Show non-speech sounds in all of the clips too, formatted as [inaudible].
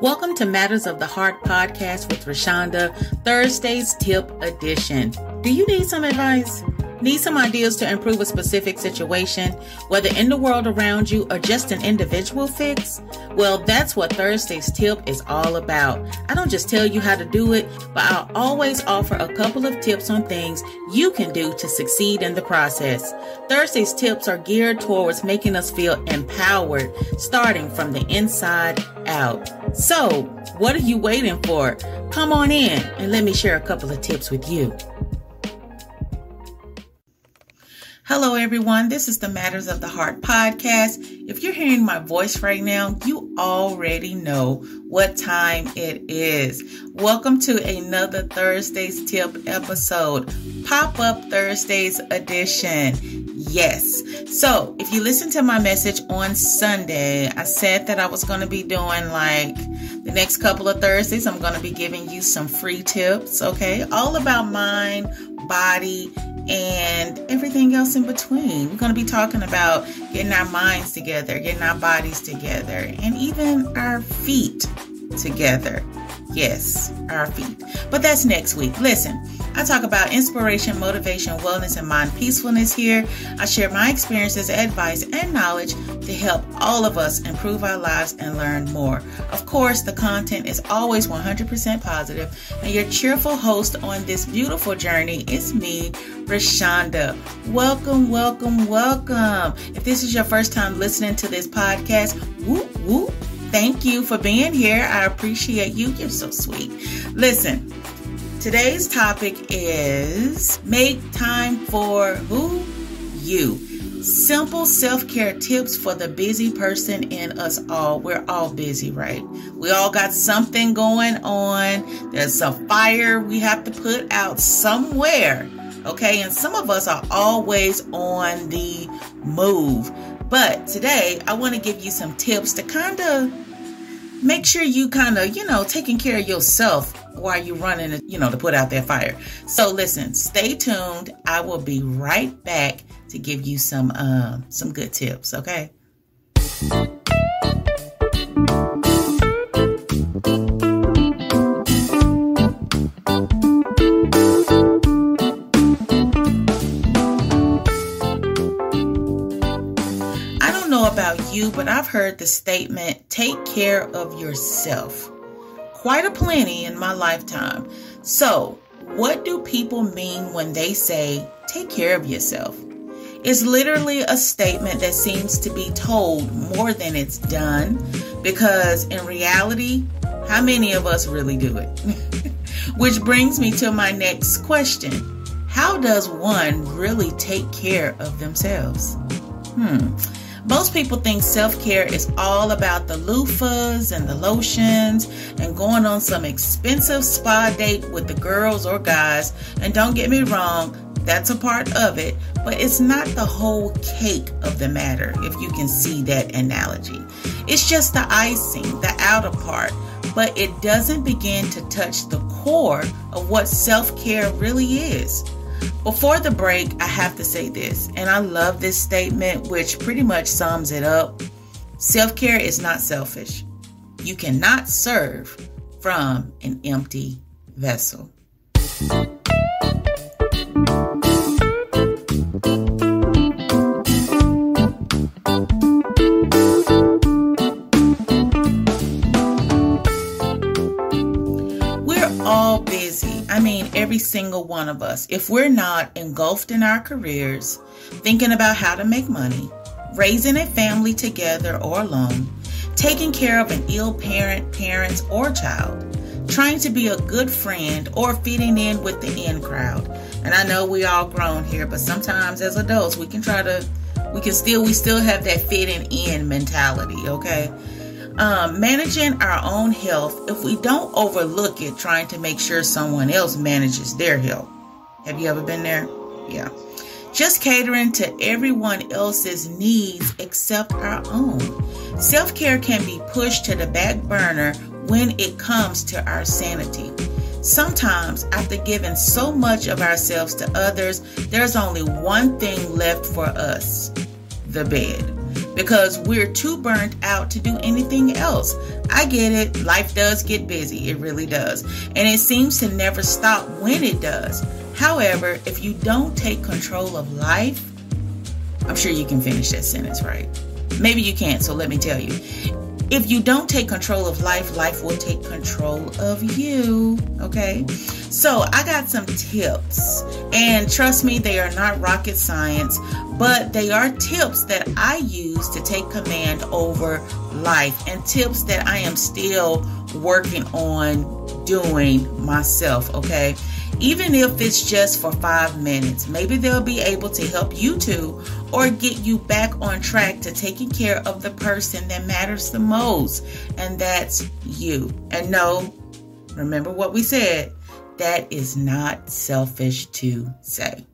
Welcome to Matters of the Heart podcast with Roshonda, Thursday's tip edition. Do you need some advice? Need some ideas to improve a specific situation, whether in the world around you or just an individual fix? Well, that's what Thursday's tip is all about. I don't just tell you how to do it, but I'll always offer a couple of tips on things you can do to succeed in the process. Thursday's tips are geared towards making us feel empowered, starting from the inside out. So, what are you waiting for? Come on in and let me share a couple of tips with you. Hello, everyone. This is the Matters of the Heart podcast. If you're hearing my voice right now, you already know what time it is. Welcome to another Thursday's Tip episode, Pop Up Thursdays edition. Yes. So, if you listen to my message on Sunday, I said that I was going to be doing like the next couple of Thursdays, I'm going to be giving you some free tips, okay? All about mind, body, and everything else in between. We're going to be talking about getting our minds together, getting our bodies together, and even our feet together. Yes, our feet. But that's next week. Listen, I talk about inspiration, motivation, wellness, and mind peacefulness here. I share my experiences, advice, and knowledge to help all of us improve our lives and learn more. Of course, the content is always 100% positive, and your cheerful host on this beautiful journey is me, Roshonda. Welcome, welcome, welcome. If this is your first time listening to this podcast, whoop, whoop Thank you for being here. I appreciate you. You're so sweet. Listen, today's topic is make time for who? You. Simple self care tips for the busy person in us all. We're all busy, right? We all got something going on. There's a fire we have to put out somewhere. Okay, and some of us are always on the move. But today, I want to give you some tips to kind of make sure you kind of, you know, taking care of yourself while you're running, you know, to put out that fire. So listen, stay tuned. I will be right back to give you some uh, some good tips, okay? I don't know about you, but I've heard the statement, take care of yourself. Quite a plenty in my lifetime. So, what do people mean when they say, take care of yourself? It's literally a statement that seems to be told more than it's done because in reality, how many of us really do it? [laughs] Which brings me to my next question How does one really take care of themselves? Hmm. Most people think self care is all about the loofahs and the lotions and going on some expensive spa date with the girls or guys. And don't get me wrong, that's a part of it, but it's not the whole cake of the matter, if you can see that analogy. It's just the icing, the outer part, but it doesn't begin to touch the core of what self care really is. Before the break, I have to say this, and I love this statement, which pretty much sums it up. Self care is not selfish. You cannot serve from an empty vessel. Every single one of us, if we're not engulfed in our careers, thinking about how to make money, raising a family together or alone, taking care of an ill parent, parents, or child, trying to be a good friend, or fitting in with the in crowd. And I know we all grown here, but sometimes as adults, we can try to, we can still, we still have that fitting in mentality, okay? Um, managing our own health if we don't overlook it trying to make sure someone else manages their health. Have you ever been there? Yeah. Just catering to everyone else's needs except our own. Self care can be pushed to the back burner when it comes to our sanity. Sometimes, after giving so much of ourselves to others, there's only one thing left for us the bed because we're too burnt out to do anything else. I get it. Life does get busy. It really does. And it seems to never stop when it does. However, if you don't take control of life, I'm sure you can finish that sentence right. Maybe you can't, so let me tell you. If you don't take control of life, life will take control of you. Okay? So, I got some tips. And trust me, they are not rocket science, but they are tips that I use to take command over life and tips that I am still working on doing myself. Okay? Even if it's just for five minutes. Maybe they'll be able to help you too or get you back on track to taking care of the person that matters the most, and that's you. And no, remember what we said that is not selfish to say.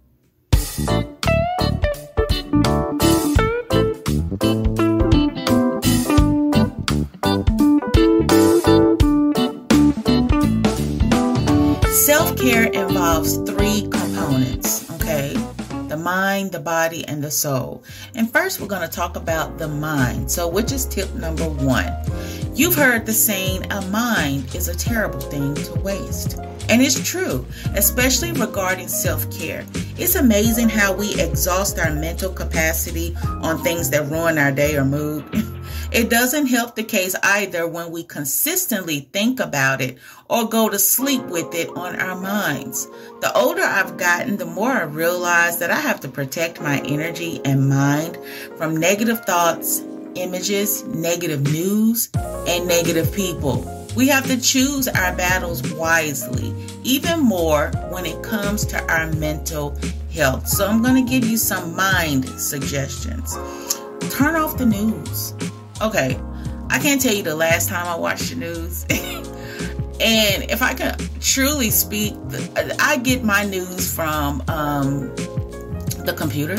Care involves three components, okay? The mind, the body, and the soul. And first, we're going to talk about the mind. So, which is tip number one. You've heard the saying, a mind is a terrible thing to waste. And it's true, especially regarding self care. It's amazing how we exhaust our mental capacity on things that ruin our day or mood. [laughs] It doesn't help the case either when we consistently think about it or go to sleep with it on our minds. The older I've gotten, the more I realize that I have to protect my energy and mind from negative thoughts, images, negative news, and negative people. We have to choose our battles wisely, even more when it comes to our mental health. So, I'm going to give you some mind suggestions. Turn off the news okay, I can't tell you the last time I watched the news. [laughs] and if I can truly speak, I get my news from um, the computer.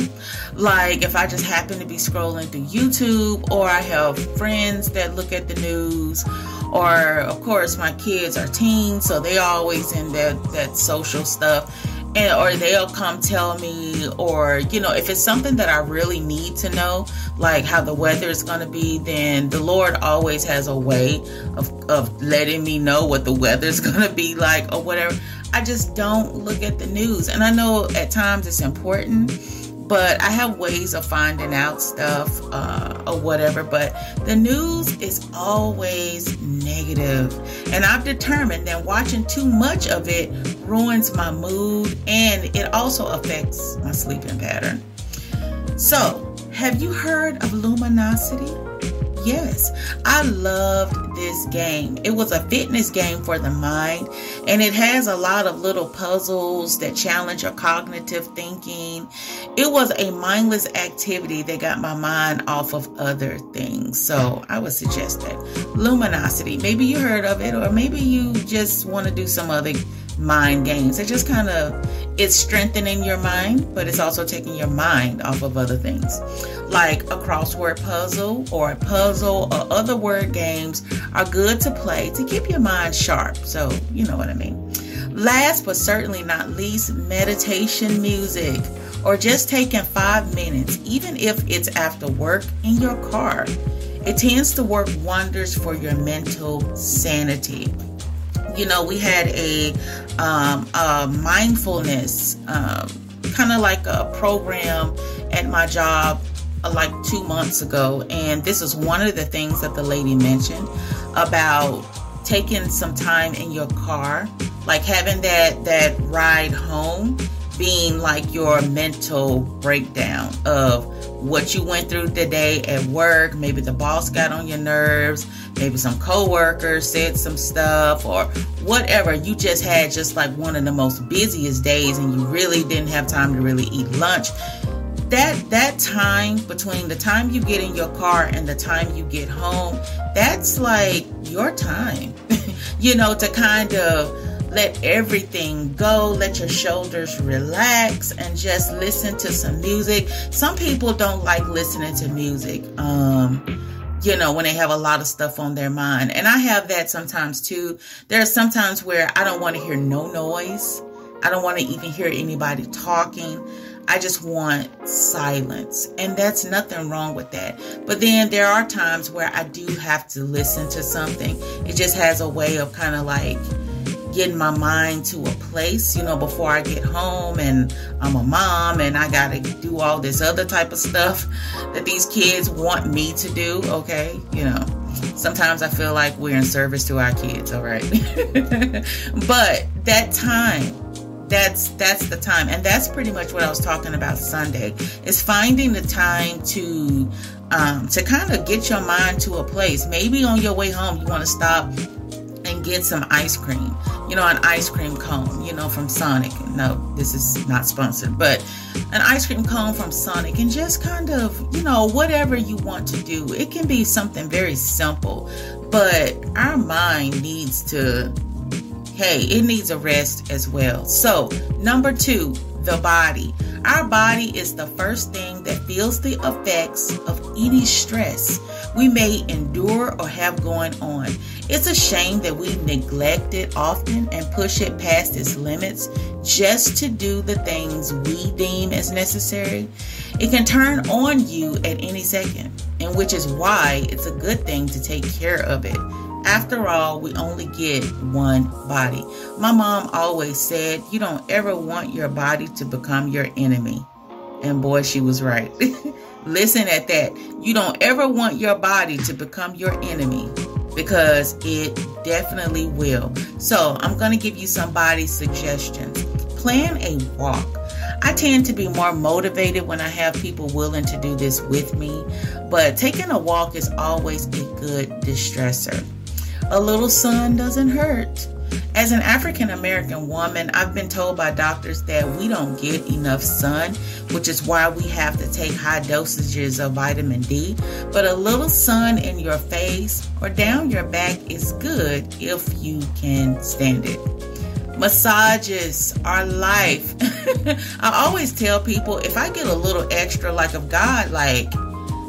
Like if I just happen to be scrolling through YouTube, or I have friends that look at the news, or of course my kids are teens, so they always in that that social stuff and or they'll come tell me or you know if it's something that i really need to know like how the weather is going to be then the lord always has a way of, of letting me know what the weather is [laughs] going to be like or whatever. I just don't look at the news. And i know at times it's important but I have ways of finding out stuff uh, or whatever. But the news is always negative, and I've determined that watching too much of it ruins my mood and it also affects my sleeping pattern. So, have you heard of luminosity? Yes, I loved this game. It was a fitness game for the mind, and it has a lot of little puzzles that challenge your cognitive thinking. It was a mindless activity that got my mind off of other things. So I would suggest that. Luminosity. Maybe you heard of it, or maybe you just want to do some other mind games. It just kind of it's strengthening your mind, but it's also taking your mind off of other things. Like a crossword puzzle or a puzzle or other word games are good to play to keep your mind sharp. So, you know what I mean. Last but certainly not least, meditation music or just taking five minutes, even if it's after work in your car. It tends to work wonders for your mental sanity you know, we had a, um, a mindfulness, um, kind of like a program at my job uh, like two months ago. And this is one of the things that the lady mentioned about taking some time in your car, like having that, that ride home being like your mental breakdown of what you went through today at work. Maybe the boss got on your nerves. Maybe some coworkers said some stuff or whatever. You just had just like one of the most busiest days and you really didn't have time to really eat lunch. That that time between the time you get in your car and the time you get home, that's like your time. [laughs] you know, to kind of let everything go, let your shoulders relax, and just listen to some music. Some people don't like listening to music. Um, you know, when they have a lot of stuff on their mind. And I have that sometimes too. There are sometimes where I don't want to hear no noise. I don't want to even hear anybody talking. I just want silence. And that's nothing wrong with that. But then there are times where I do have to listen to something. It just has a way of kind of like getting my mind to a place, you know, before I get home and I'm a mom and I got to do all this other type of stuff that these kids want me to do, okay? You know, sometimes I feel like we're in service to our kids, all right? [laughs] but that time that's that's the time and that's pretty much what i was talking about sunday is finding the time to um, to kind of get your mind to a place maybe on your way home you want to stop and get some ice cream you know an ice cream cone you know from sonic no this is not sponsored but an ice cream cone from sonic and just kind of you know whatever you want to do it can be something very simple but our mind needs to hey, it needs a rest as well. So, number two, the body. Our body is the first thing that feels the effects of any stress we may endure or have going on. It's a shame that we neglect it often and push it past its limits just to do the things we deem as necessary. It can turn on you at any second, and which is why it's a good thing to take care of it. After all, we only get one body. My mom always said, You don't ever want your body to become your enemy. And boy, she was right. [laughs] Listen at that. You don't ever want your body to become your enemy because it definitely will. So, I'm going to give you some body suggestions. Plan a walk. I tend to be more motivated when I have people willing to do this with me, but taking a walk is always a good distressor. A little sun doesn't hurt. As an African American woman, I've been told by doctors that we don't get enough sun, which is why we have to take high dosages of vitamin D. But a little sun in your face or down your back is good if you can stand it. Massages are life. [laughs] I always tell people if I get a little extra, like if God like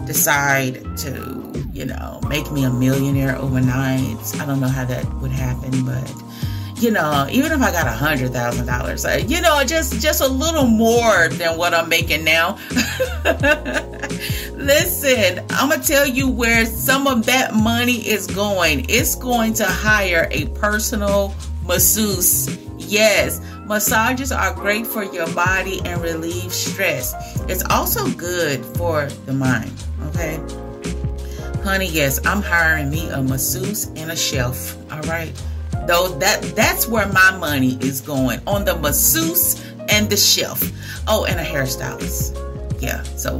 decide to you know, make me a millionaire overnight. I don't know how that would happen, but you know, even if I got a hundred thousand dollars, you know, just just a little more than what I'm making now. [laughs] Listen, I'm gonna tell you where some of that money is going. It's going to hire a personal masseuse. Yes, massages are great for your body and relieve stress. It's also good for the mind. Okay. Honey, yes, I'm hiring me a masseuse and a chef. All right. Though that that's where my money is going on the masseuse and the chef. Oh, and a hairstylist. Yeah. So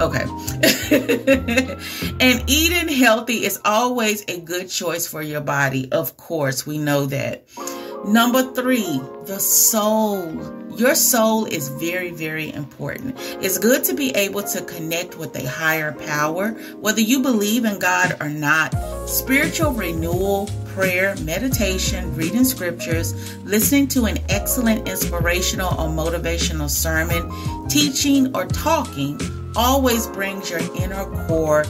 Okay. [laughs] and eating healthy is always a good choice for your body. Of course, we know that. Number three, the soul. Your soul is very, very important. It's good to be able to connect with a higher power, whether you believe in God or not. Spiritual renewal, prayer, meditation, reading scriptures, listening to an excellent inspirational or motivational sermon, teaching, or talking always brings your inner core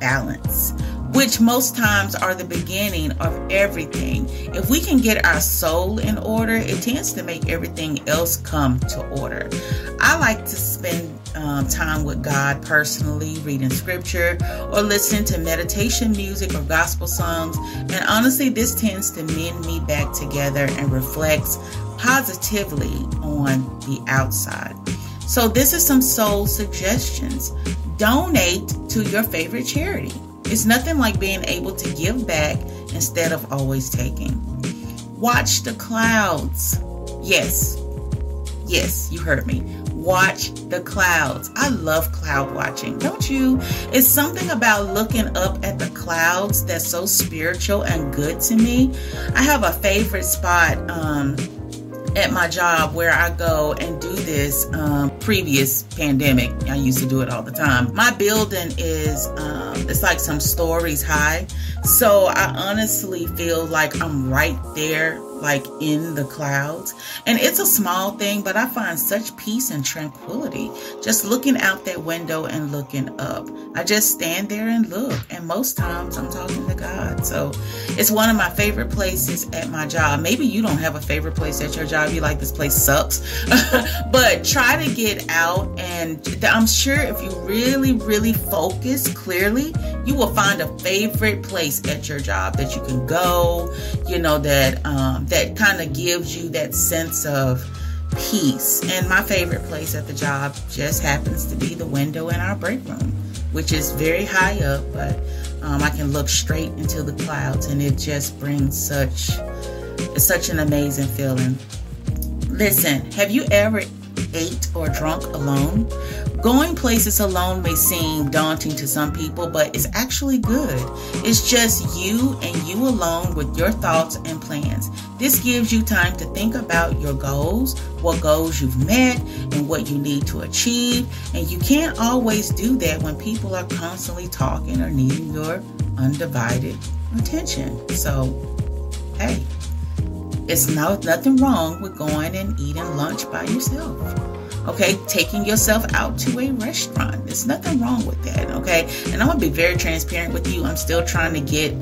balance which most times are the beginning of everything. If we can get our soul in order, it tends to make everything else come to order. I like to spend um, time with God personally, reading scripture or listening to meditation music or gospel songs. And honestly, this tends to mend me back together and reflects positively on the outside. So, this is some soul suggestions. Donate to your favorite charity. It's nothing like being able to give back instead of always taking. Watch the clouds. Yes, yes, you heard me. Watch the clouds. I love cloud watching, don't you? It's something about looking up at the clouds that's so spiritual and good to me. I have a favorite spot. Um, at my job where I go and do this um, previous pandemic. I used to do it all the time. My building is, um, it's like some stories high. So I honestly feel like I'm right there like in the clouds. And it's a small thing, but I find such peace and tranquility just looking out that window and looking up. I just stand there and look. And most times I'm talking to God. So it's one of my favorite places at my job. Maybe you don't have a favorite place at your job. You like this place sucks. [laughs] but try to get out. And I'm sure if you really, really focus clearly, you will find a favorite place at your job that you can go, you know, that um, that kind of gives you that sense of peace. And my favorite place at the job just happens to be the window in our break room, which is very high up, but um, I can look straight into the clouds, and it just brings such such an amazing feeling. Listen, have you ever ate or drunk alone? Going places alone may seem daunting to some people, but it's actually good. It's just you and you alone with your thoughts and plans. This gives you time to think about your goals, what goals you've met, and what you need to achieve. And you can't always do that when people are constantly talking or needing your undivided attention. So, hey, it's no, nothing wrong with going and eating lunch by yourself okay? Taking yourself out to a restaurant. There's nothing wrong with that okay? And i'm gonna be very transparent with you. I'm still trying to get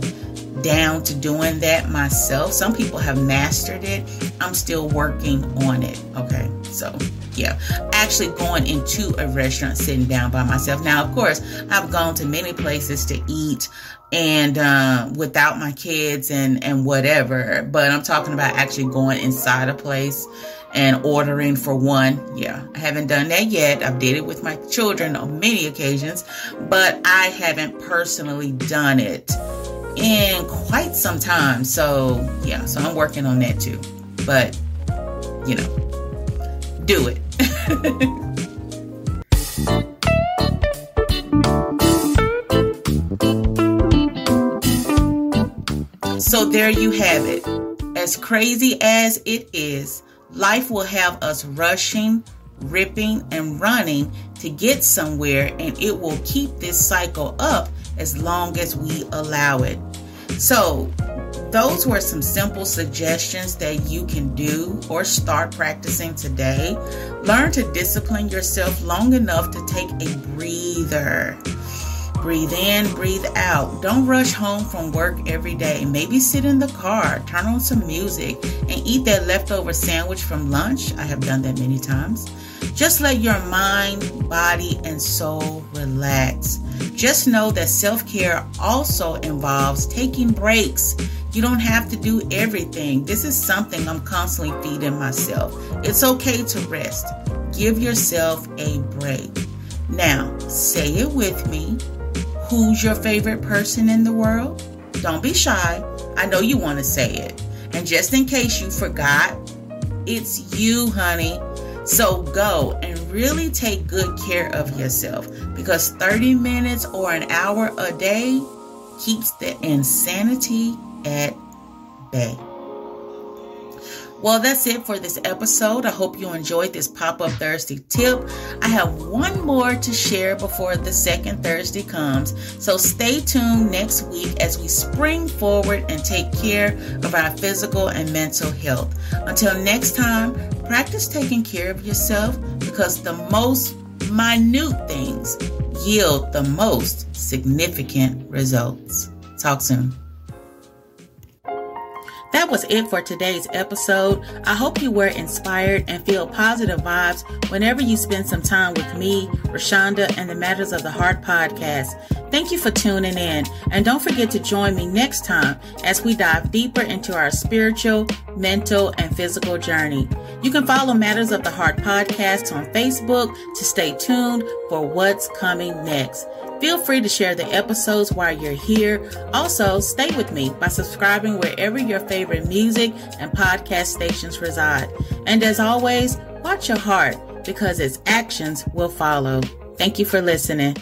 down to doing that myself. Some people have mastered it. I'm still working on it okay? So yeah actually going into a restaurant sitting down by myself now of course i've gone to many places to eat and uh, without my kids and and whatever but i'm talking about actually going inside a place and ordering for one. Yeah, I haven't done that yet. I've did it with my children on many occasions, but I haven't personally done it in quite some time. So, yeah, so I'm working on that too. But, you know, do it. [laughs] so there you have it. As crazy as it is, Life will have us rushing, ripping, and running to get somewhere, and it will keep this cycle up as long as we allow it. So, those were some simple suggestions that you can do or start practicing today. Learn to discipline yourself long enough to take a breather. Breathe in, breathe out. Don't rush home from work every day. Maybe sit in the car, turn on some music, and eat that leftover sandwich from lunch. I have done that many times. Just let your mind, body, and soul relax. Just know that self care also involves taking breaks. You don't have to do everything. This is something I'm constantly feeding myself. It's okay to rest. Give yourself a break. Now, say it with me. Who's your favorite person in the world? Don't be shy. I know you want to say it. And just in case you forgot, it's you, honey. So go and really take good care of yourself because 30 minutes or an hour a day keeps the insanity at bay. Well, that's it for this episode. I hope you enjoyed this pop up Thursday tip. I have one more to share before the second Thursday comes. So stay tuned next week as we spring forward and take care of our physical and mental health. Until next time, practice taking care of yourself because the most minute things yield the most significant results. Talk soon. That was it for today's episode. I hope you were inspired and feel positive vibes whenever you spend some time with me, Roshonda, and the Matters of the Heart podcast. Thank you for tuning in, and don't forget to join me next time as we dive deeper into our spiritual, mental, and physical journey. You can follow Matters of the Heart podcast on Facebook to stay tuned for what's coming next. Feel free to share the episodes while you're here. Also, stay with me by subscribing wherever your favorite music and podcast stations reside. And as always, watch your heart because its actions will follow. Thank you for listening.